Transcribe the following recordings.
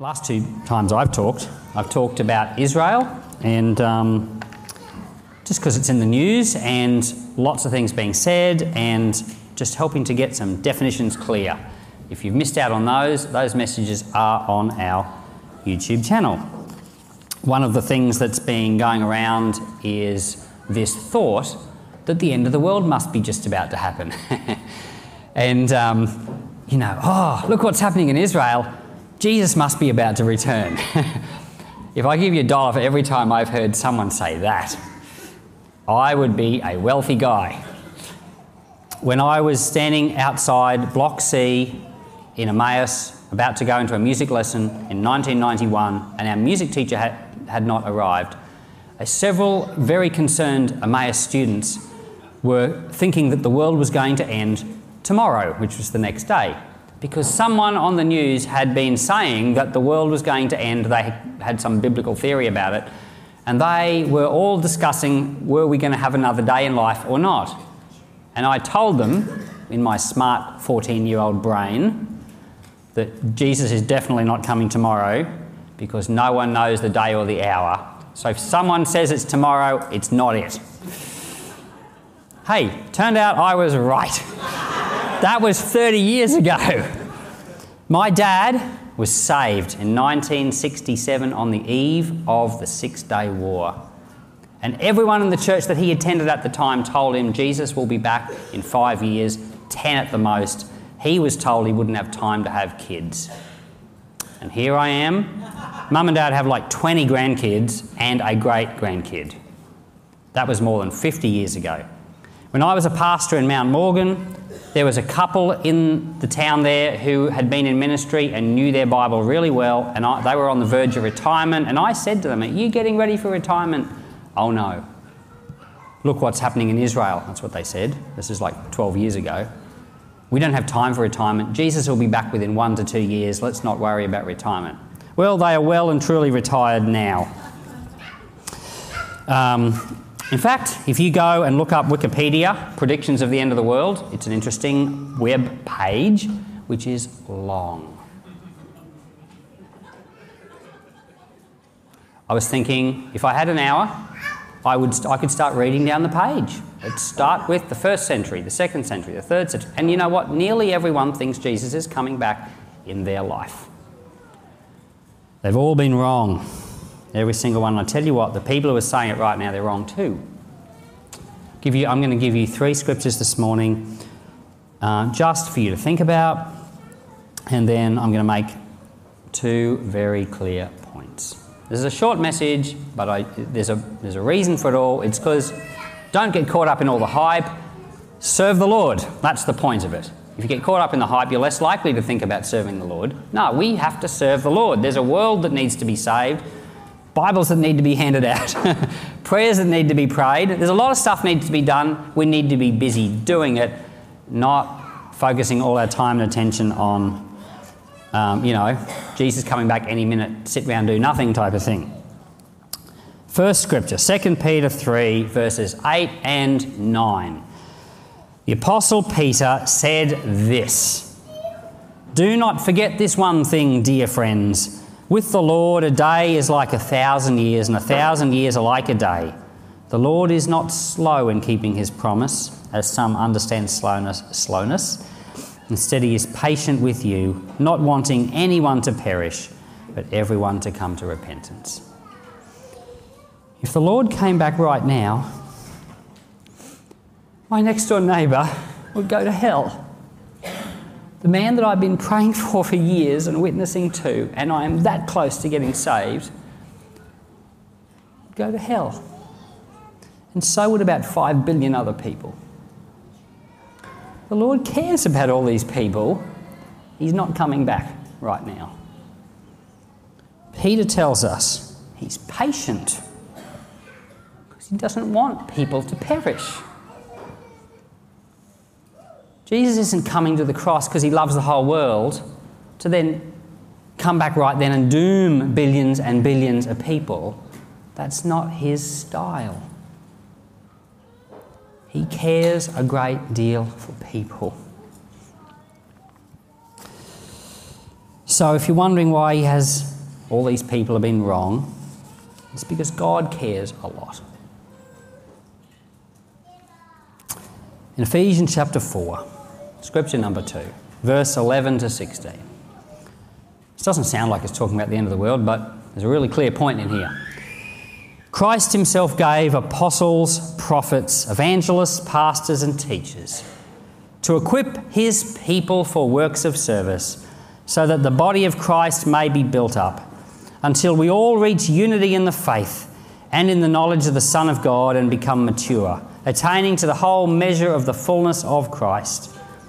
Last two times I've talked, I've talked about Israel, and um, just because it's in the news and lots of things being said, and just helping to get some definitions clear. If you've missed out on those, those messages are on our YouTube channel. One of the things that's been going around is this thought that the end of the world must be just about to happen. and, um, you know, oh, look what's happening in Israel Jesus must be about to return. if I give you a dollar for every time I've heard someone say that, I would be a wealthy guy. When I was standing outside Block C in Emmaus, about to go into a music lesson in 1991, and our music teacher had, had not arrived, several very concerned Emmaus students were thinking that the world was going to end tomorrow, which was the next day because someone on the news had been saying that the world was going to end. They had some biblical theory about it. And they were all discussing were we going to have another day in life or not. And I told them, in my smart 14 year old brain, that Jesus is definitely not coming tomorrow because no one knows the day or the hour. So if someone says it's tomorrow, it's not it. Hey, turned out I was right. That was 30 years ago. My dad was saved in 1967 on the eve of the Six Day War. And everyone in the church that he attended at the time told him Jesus will be back in five years, 10 at the most. He was told he wouldn't have time to have kids. And here I am. Mum and dad have like 20 grandkids and a great grandkid. That was more than 50 years ago. When I was a pastor in Mount Morgan, there was a couple in the town there who had been in ministry and knew their Bible really well, and I, they were on the verge of retirement. And I said to them, Are you getting ready for retirement? Oh no. Look what's happening in Israel. That's what they said. This is like 12 years ago. We don't have time for retirement. Jesus will be back within one to two years. Let's not worry about retirement. Well, they are well and truly retired now. Um, in fact, if you go and look up Wikipedia, predictions of the end of the world, it's an interesting web page which is long. I was thinking if I had an hour, I, would, I could start reading down the page. Let's start with the first century, the second century, the third century. And you know what? Nearly everyone thinks Jesus is coming back in their life. They've all been wrong. Every single one. I tell you what, the people who are saying it right now, they're wrong too. Give you, I'm going to give you three scriptures this morning uh, just for you to think about, and then I'm going to make two very clear points. This is a short message, but I, there's, a, there's a reason for it all. It's because don't get caught up in all the hype. Serve the Lord. That's the point of it. If you get caught up in the hype, you're less likely to think about serving the Lord. No, we have to serve the Lord. There's a world that needs to be saved. Bibles that need to be handed out, prayers that need to be prayed. There's a lot of stuff needs to be done. We need to be busy doing it, not focusing all our time and attention on, um, you know, Jesus coming back any minute, sit around, do nothing type of thing. First scripture, 2 Peter 3, verses 8 and 9. The Apostle Peter said this Do not forget this one thing, dear friends with the Lord, a day is like a thousand years, and a thousand years are like a day. The Lord is not slow in keeping his promise, as some understand slowness. slowness. Instead, he is patient with you, not wanting anyone to perish, but everyone to come to repentance. If the Lord came back right now, my next door neighbour would go to hell the man that I've been praying for for years and witnessing to, and I am that close to getting saved, go to hell. And so would about 5 billion other people. The Lord cares about all these people. He's not coming back right now. Peter tells us he's patient because he doesn't want people to perish. Jesus isn't coming to the cross because he loves the whole world to then come back right then and doom billions and billions of people. That's not his style. He cares a great deal for people. So if you're wondering why he has all these people have been wrong, it's because God cares a lot. In Ephesians chapter 4, scripture number 2, verse 11 to 16. This doesn't sound like it's talking about the end of the world, but there's a really clear point in here. Christ himself gave apostles, prophets, evangelists, pastors, and teachers to equip his people for works of service, so that the body of Christ may be built up, until we all reach unity in the faith and in the knowledge of the Son of God and become mature, attaining to the whole measure of the fullness of Christ.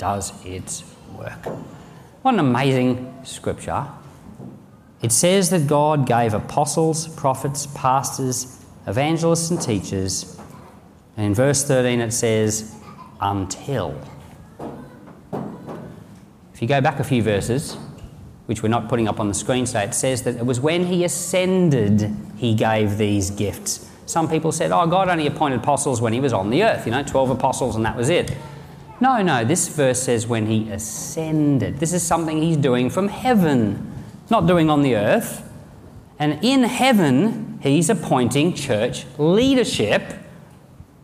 does its work. What an amazing scripture it says that God gave apostles, prophets, pastors, evangelists, and teachers. And in verse 13 it says, until. If you go back a few verses, which we're not putting up on the screen today, it says that it was when he ascended he gave these gifts. Some people said, oh, God only appointed apostles when he was on the earth, you know, 12 apostles and that was it. No, no, this verse says when he ascended. This is something he's doing from heaven not doing on the earth. And in heaven, he's appointing church leadership,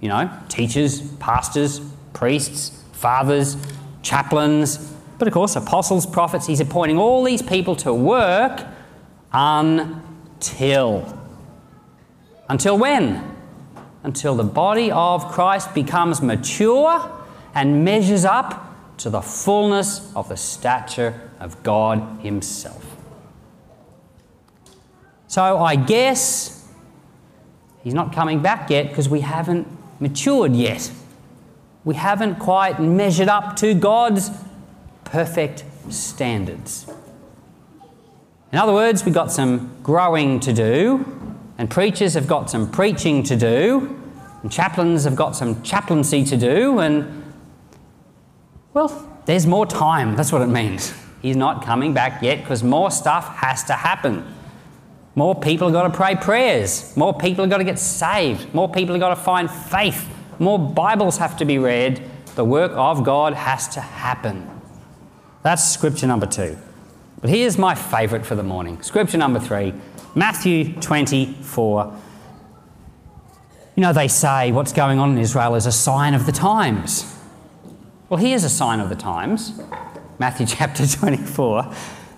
you know, teachers, pastors, priests, fathers, chaplains, but of course, apostles, prophets. He's appointing all these people to work until. Until when? Until the body of Christ becomes mature and measures up to the fullness of the stature of God Himself. So I guess he's not coming back yet because we haven't matured yet. We haven't quite measured up to God's perfect standards. In other words, we've got some growing to do, and preachers have got some preaching to do, and chaplains have got some chaplaincy to do, and well, there's more time. That's what it means. He's not coming back yet because more stuff has to happen. More people have got to pray prayers. More people have got to get saved. More people have got to find faith. More Bibles have to be read. The work of God has to happen. That's scripture number two. But here's my favourite for the morning. Scripture number three Matthew 24. You know, they say what's going on in Israel is a sign of the times. Well, here's a sign of the times Matthew chapter 24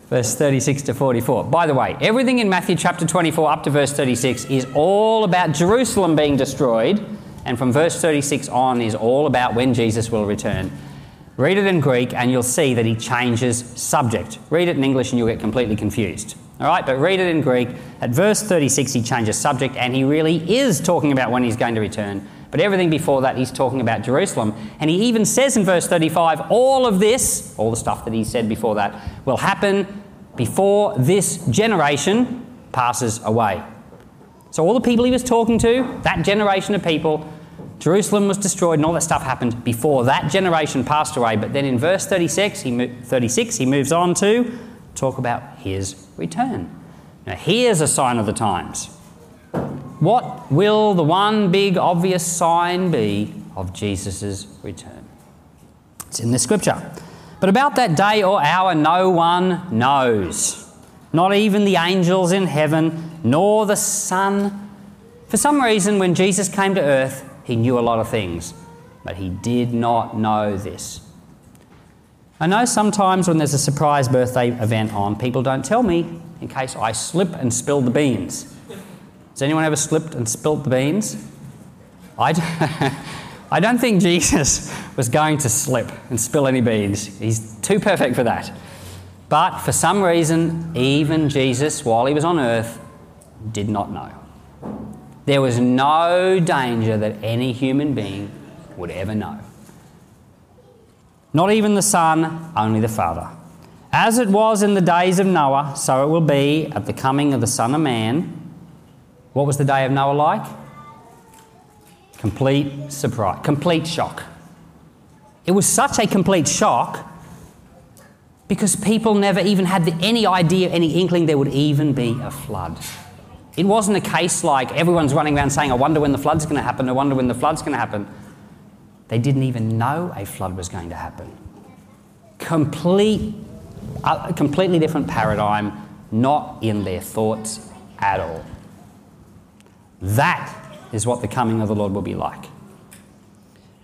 verse 36 to 44. By the way, everything in Matthew chapter 24 up to verse 36 is all about Jerusalem being destroyed, and from verse 36 on is all about when Jesus will return. Read it in Greek and you'll see that he changes subject. Read it in English and you'll get completely confused. All right, but read it in Greek. At verse 36, he changes subject and he really is talking about when he's going to return. But everything before that, he's talking about Jerusalem. And he even says in verse 35 all of this, all the stuff that he said before that, will happen before this generation passes away. So, all the people he was talking to, that generation of people, Jerusalem was destroyed and all that stuff happened before that generation passed away. But then in verse 36, he, 36, he moves on to talk about his return. Now, here's a sign of the times. What will the one big obvious sign be of Jesus' return? It's in the scripture. But about that day or hour, no one knows. Not even the angels in heaven, nor the Son. For some reason, when Jesus came to earth, he knew a lot of things, but he did not know this. I know sometimes when there's a surprise birthday event on, people don't tell me in case I slip and spill the beans. Has anyone ever slipped and spilt the beans? I, I don't think Jesus was going to slip and spill any beans. He's too perfect for that. But for some reason, even Jesus, while he was on earth, did not know. There was no danger that any human being would ever know. Not even the Son, only the Father. As it was in the days of Noah, so it will be at the coming of the Son of Man. What was the day of Noah like? Complete surprise, complete shock. It was such a complete shock because people never even had the, any idea, any inkling there would even be a flood. It wasn't a case like everyone's running around saying, I wonder when the flood's going to happen, I wonder when the flood's going to happen. They didn't even know a flood was going to happen. Complete, a completely different paradigm, not in their thoughts at all. That is what the coming of the Lord will be like.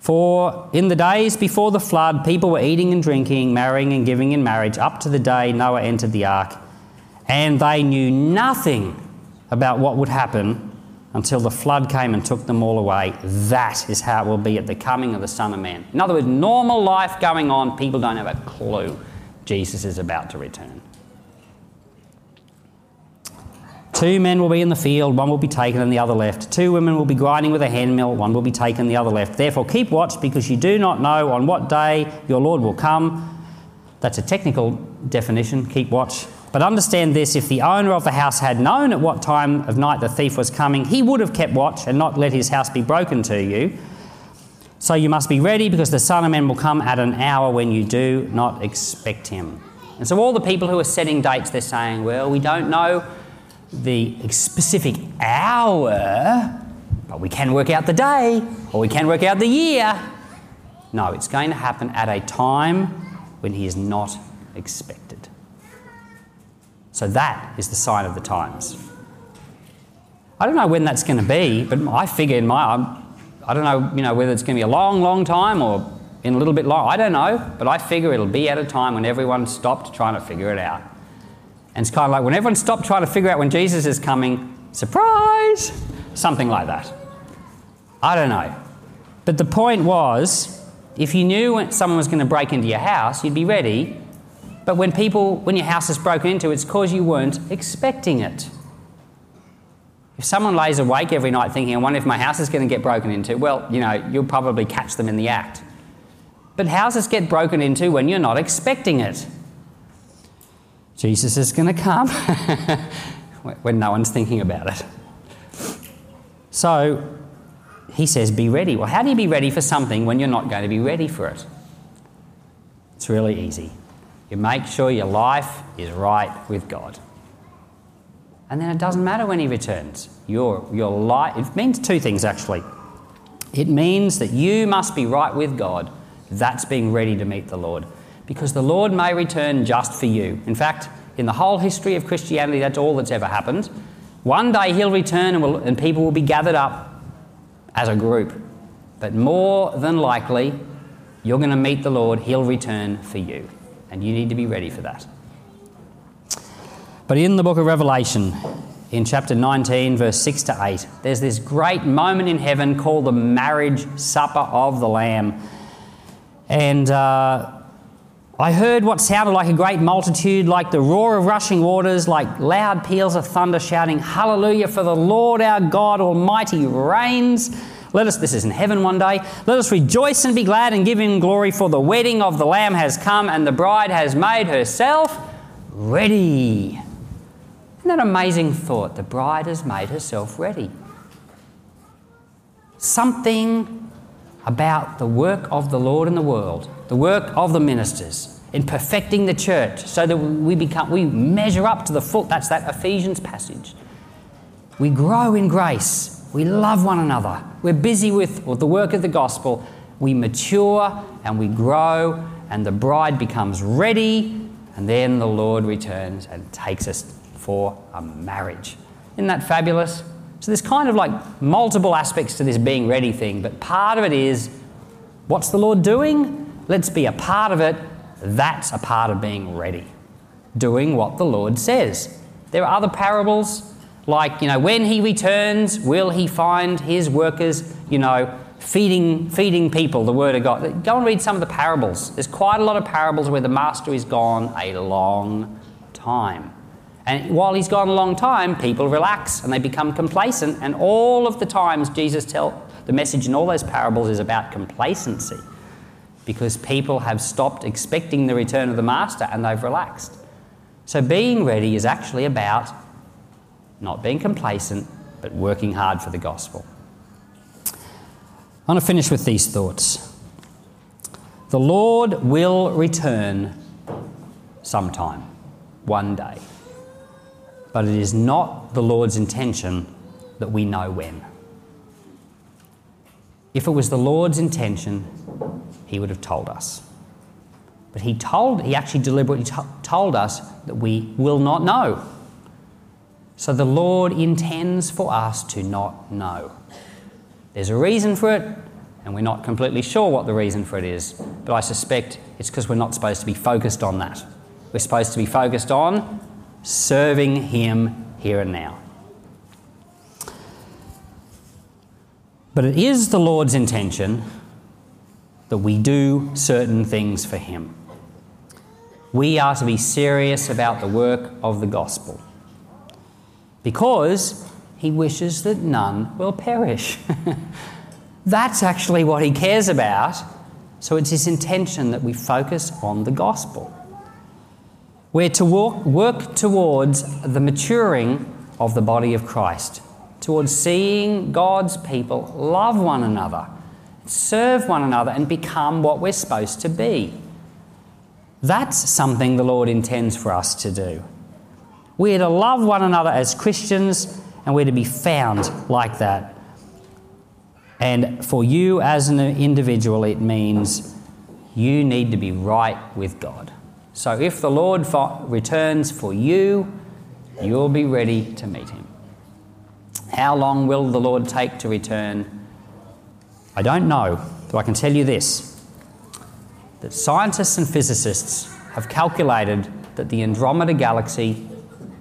For in the days before the flood, people were eating and drinking, marrying and giving in marriage, up to the day Noah entered the ark, and they knew nothing about what would happen until the flood came and took them all away. That is how it will be at the coming of the Son of Man. In other words, normal life going on, people don't have a clue Jesus is about to return. Two men will be in the field, one will be taken and the other left. Two women will be grinding with a handmill, one will be taken, the other left. Therefore, keep watch because you do not know on what day your Lord will come. That's a technical definition, keep watch. But understand this if the owner of the house had known at what time of night the thief was coming, he would have kept watch and not let his house be broken to you. So you must be ready because the Son of Man will come at an hour when you do not expect him. And so all the people who are setting dates, they're saying, well, we don't know the specific hour, but we can work out the day or we can work out the year. No, it's going to happen at a time when he is not expected. So that is the sign of the times. I don't know when that's going to be, but I figure in my, I don't know, you know, whether it's going to be a long, long time or in a little bit long. I don't know, but I figure it'll be at a time when everyone stopped trying to figure it out. And it's kind of like when everyone stopped trying to figure out when Jesus is coming, surprise! Something like that. I don't know. But the point was if you knew when someone was going to break into your house, you'd be ready. But when people, when your house is broken into, it's because you weren't expecting it. If someone lays awake every night thinking, I wonder if my house is going to get broken into, well, you know, you'll probably catch them in the act. But houses get broken into when you're not expecting it. Jesus is going to come when no one's thinking about it. So he says, Be ready. Well, how do you be ready for something when you're not going to be ready for it? It's really easy. You make sure your life is right with God. And then it doesn't matter when he returns. Your, your life, it means two things actually. It means that you must be right with God. That's being ready to meet the Lord because the Lord may return just for you. In fact, in the whole history of Christianity, that's all that's ever happened. One day he'll return and, will, and people will be gathered up as a group. But more than likely, you're going to meet the Lord, he'll return for you. And you need to be ready for that. But in the book of Revelation, in chapter 19, verse 6 to 8, there's this great moment in heaven called the marriage supper of the Lamb. And uh, I heard what sounded like a great multitude, like the roar of rushing waters, like loud peals of thunder shouting, Hallelujah, for the Lord our God Almighty reigns. Let us, this is in heaven one day, let us rejoice and be glad and give him glory, for the wedding of the Lamb has come and the bride has made herself ready. Isn't that amazing thought? The bride has made herself ready. Something about the work of the Lord in the world, the work of the ministers in perfecting the church so that we become we measure up to the full that's that Ephesians passage. We grow in grace. We love one another. We're busy with with the work of the gospel. We mature and we grow and the bride becomes ready and then the Lord returns and takes us for a marriage. Isn't that fabulous? So there's kind of like multiple aspects to this being ready thing, but part of it is what's the Lord doing? Let's be a part of it. That's a part of being ready. Doing what the Lord says. There are other parables, like, you know, when he returns, will he find his workers, you know, feeding, feeding people the word of God? Go and read some of the parables. There's quite a lot of parables where the master is gone a long time. And while he's gone a long time, people relax and they become complacent. And all of the times Jesus tell the message in all those parables is about complacency. because people have stopped expecting the return of the Master and they've relaxed. So, being ready is actually about not being complacent, but working hard for the gospel. I want to finish with these thoughts. The Lord will return sometime, one day. But it is not the Lord's intention that we know when. If it was the Lord's intention, He would have told us. But He told, He actually deliberately told us that we will not know. So the Lord intends for us to not know. There's a reason for it, and we're not completely sure what the reason for it is, but I suspect it's because we're not supposed to be focused on that. We're supposed to be focused on serving Him here and now. But it is the Lord's intention that we do certain things for Him. We are to be serious about the work of the gospel because He wishes that none will perish. That's actually what He cares about. So it's His intention that we focus on the gospel. We're to walk, work towards the maturing of the body of Christ, towards seeing God's people love one another, serve one another, and become what we're supposed to be. That's something the Lord intends for us to do. We're to love one another as Christians, and we're to be found like that. And for you as an individual, it means you need to be right with God. So if the Lord returns for you, you'll be ready to meet him. How long will the Lord take to return? I don't know, but I can tell you this that scientists and physicists have calculated that the Andromeda galaxy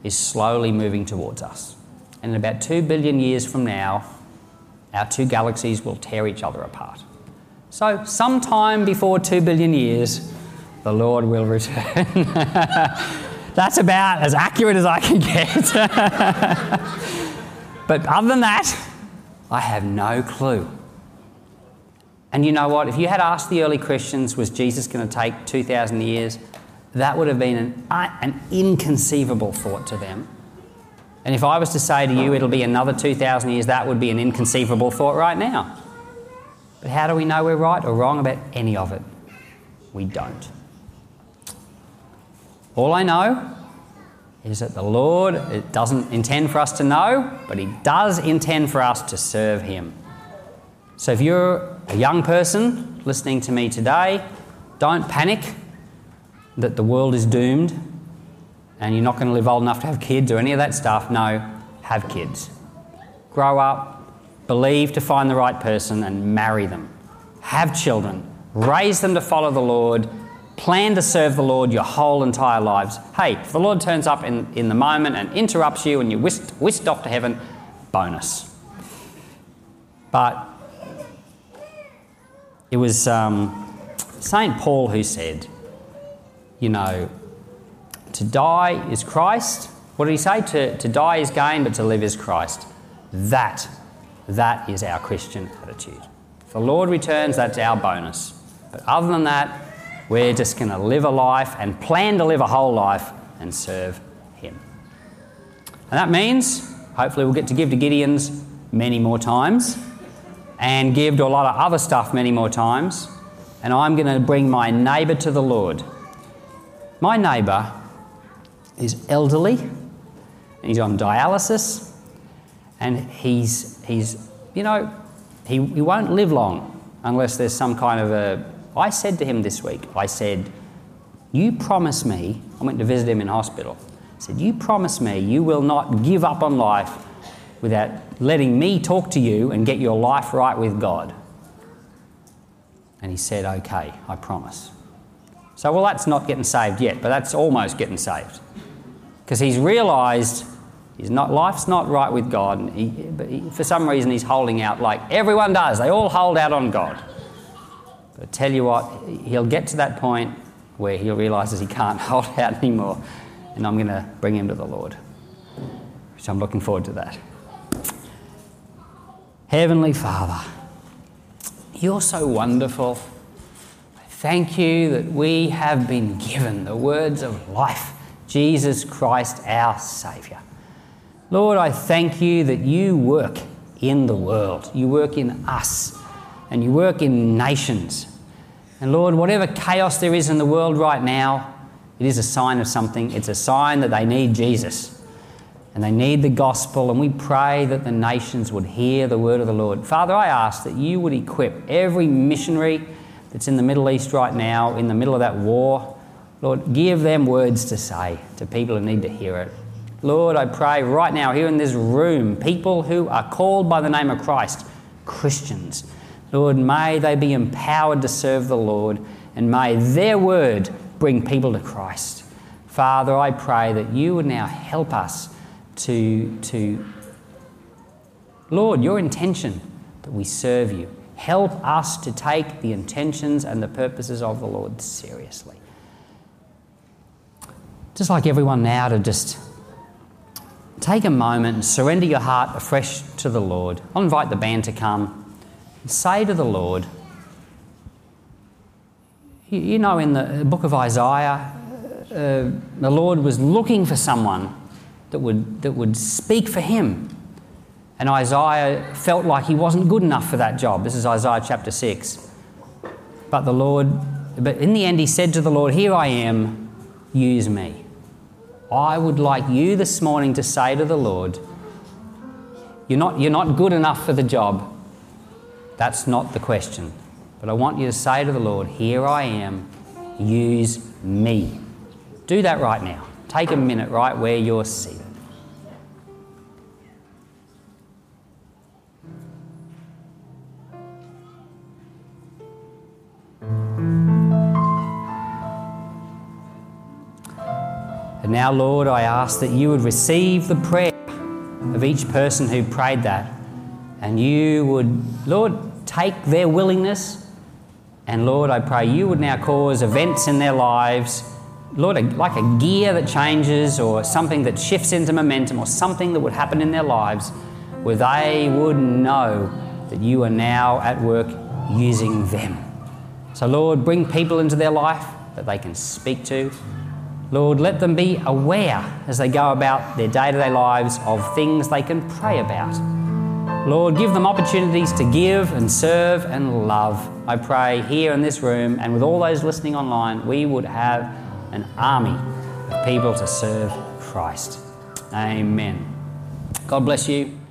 is slowly moving towards us. And in about 2 billion years from now, our two galaxies will tear each other apart. So, sometime before two billion years, the Lord will return. That's about as accurate as I can get. but other than that, I have no clue. And you know what? If you had asked the early Christians, was Jesus going to take 2,000 years? That would have been an, an inconceivable thought to them. And if I was to say to you it'll be another 2,000 years, that would be an inconceivable thought right now. But how do we know we're right or wrong about any of it? We don't. All I know is that the Lord doesn't intend for us to know, but He does intend for us to serve Him. So if you're a young person listening to me today, don't panic that the world is doomed and you're not going to live old enough to have kids or any of that stuff. No, have kids. Grow up, believe to find the right person, and marry them. Have children. Raise them to follow the Lord. Plan to serve the Lord your whole entire lives. Hey, if the Lord turns up in, in the moment and interrupts you and you're whisked, whisked off to heaven, bonus. But it was um, St. Paul who said, you know, to die is Christ. What did he say? To, to die is gain, but to live is Christ. That, that is our Christian attitude. If the Lord returns, that's our bonus. But other than that, we're just going to live a life and plan to live a whole life and serve Him. And that means, hopefully, we'll get to give to Gideon's many more times and give to a lot of other stuff many more times. And I'm going to bring my neighbour to the Lord. My neighbour is elderly, and he's on dialysis, and he's, he's you know, he, he won't live long unless there's some kind of a. I said to him this week, I said, You promise me, I went to visit him in hospital. I said, You promise me you will not give up on life without letting me talk to you and get your life right with God. And he said, Okay, I promise. So, well, that's not getting saved yet, but that's almost getting saved because he's realised he's not, life's not right with God. He, he, for some reason, he's holding out like everyone does. They all hold out on God. But tell you what, he'll get to that point where he realises he can't hold out anymore. And I'm going to bring him to the Lord. So I'm looking forward to that. Heavenly Father, you're so wonderful. Thank you that we have been given the words of life, Jesus Christ, our Saviour. Lord, I thank you that you work in the world, you work in us, and you work in nations. And Lord, whatever chaos there is in the world right now, it is a sign of something. It's a sign that they need Jesus and they need the gospel. And we pray that the nations would hear the word of the Lord. Father, I ask that you would equip every missionary that's in the Middle East right now, in the middle of that war. Lord, give them words to say to people who need to hear it. Lord, I pray right now, here in this room, people who are called by the name of Christ, Christians, Lord, may they be empowered to serve the Lord and may their word bring people to Christ. Father, I pray that you would now help us to, to Lord, your intention that we serve you. Help us to take the intentions and the purposes of the Lord seriously. Just like everyone now to just take a moment and surrender your heart afresh to the Lord. I'll invite the band to come say to the Lord, you know, in the book of Isaiah, uh, the Lord was looking for someone that would, that would speak for him. And Isaiah felt like he wasn't good enough for that job. This is Isaiah chapter 6. But the Lord, but in the end, he said to the Lord, Here I am, use me. I would like you this morning to say to the Lord, You're not, you're not good enough for the job. That's not the question. But I want you to say to the Lord, Here I am, use me. Do that right now. Take a minute right where you're seated. And now, Lord, I ask that you would receive the prayer of each person who prayed that. And you would, Lord, take their willingness. And Lord, I pray you would now cause events in their lives, Lord, like a gear that changes or something that shifts into momentum or something that would happen in their lives where they would know that you are now at work using them. So, Lord, bring people into their life that they can speak to, Lord, let them be aware as they go about their day to day lives of things they can pray about. Lord, give them opportunities to give and serve and love. I pray here in this room and with all those listening online, we would have an army of people to serve Christ. Amen. God bless you.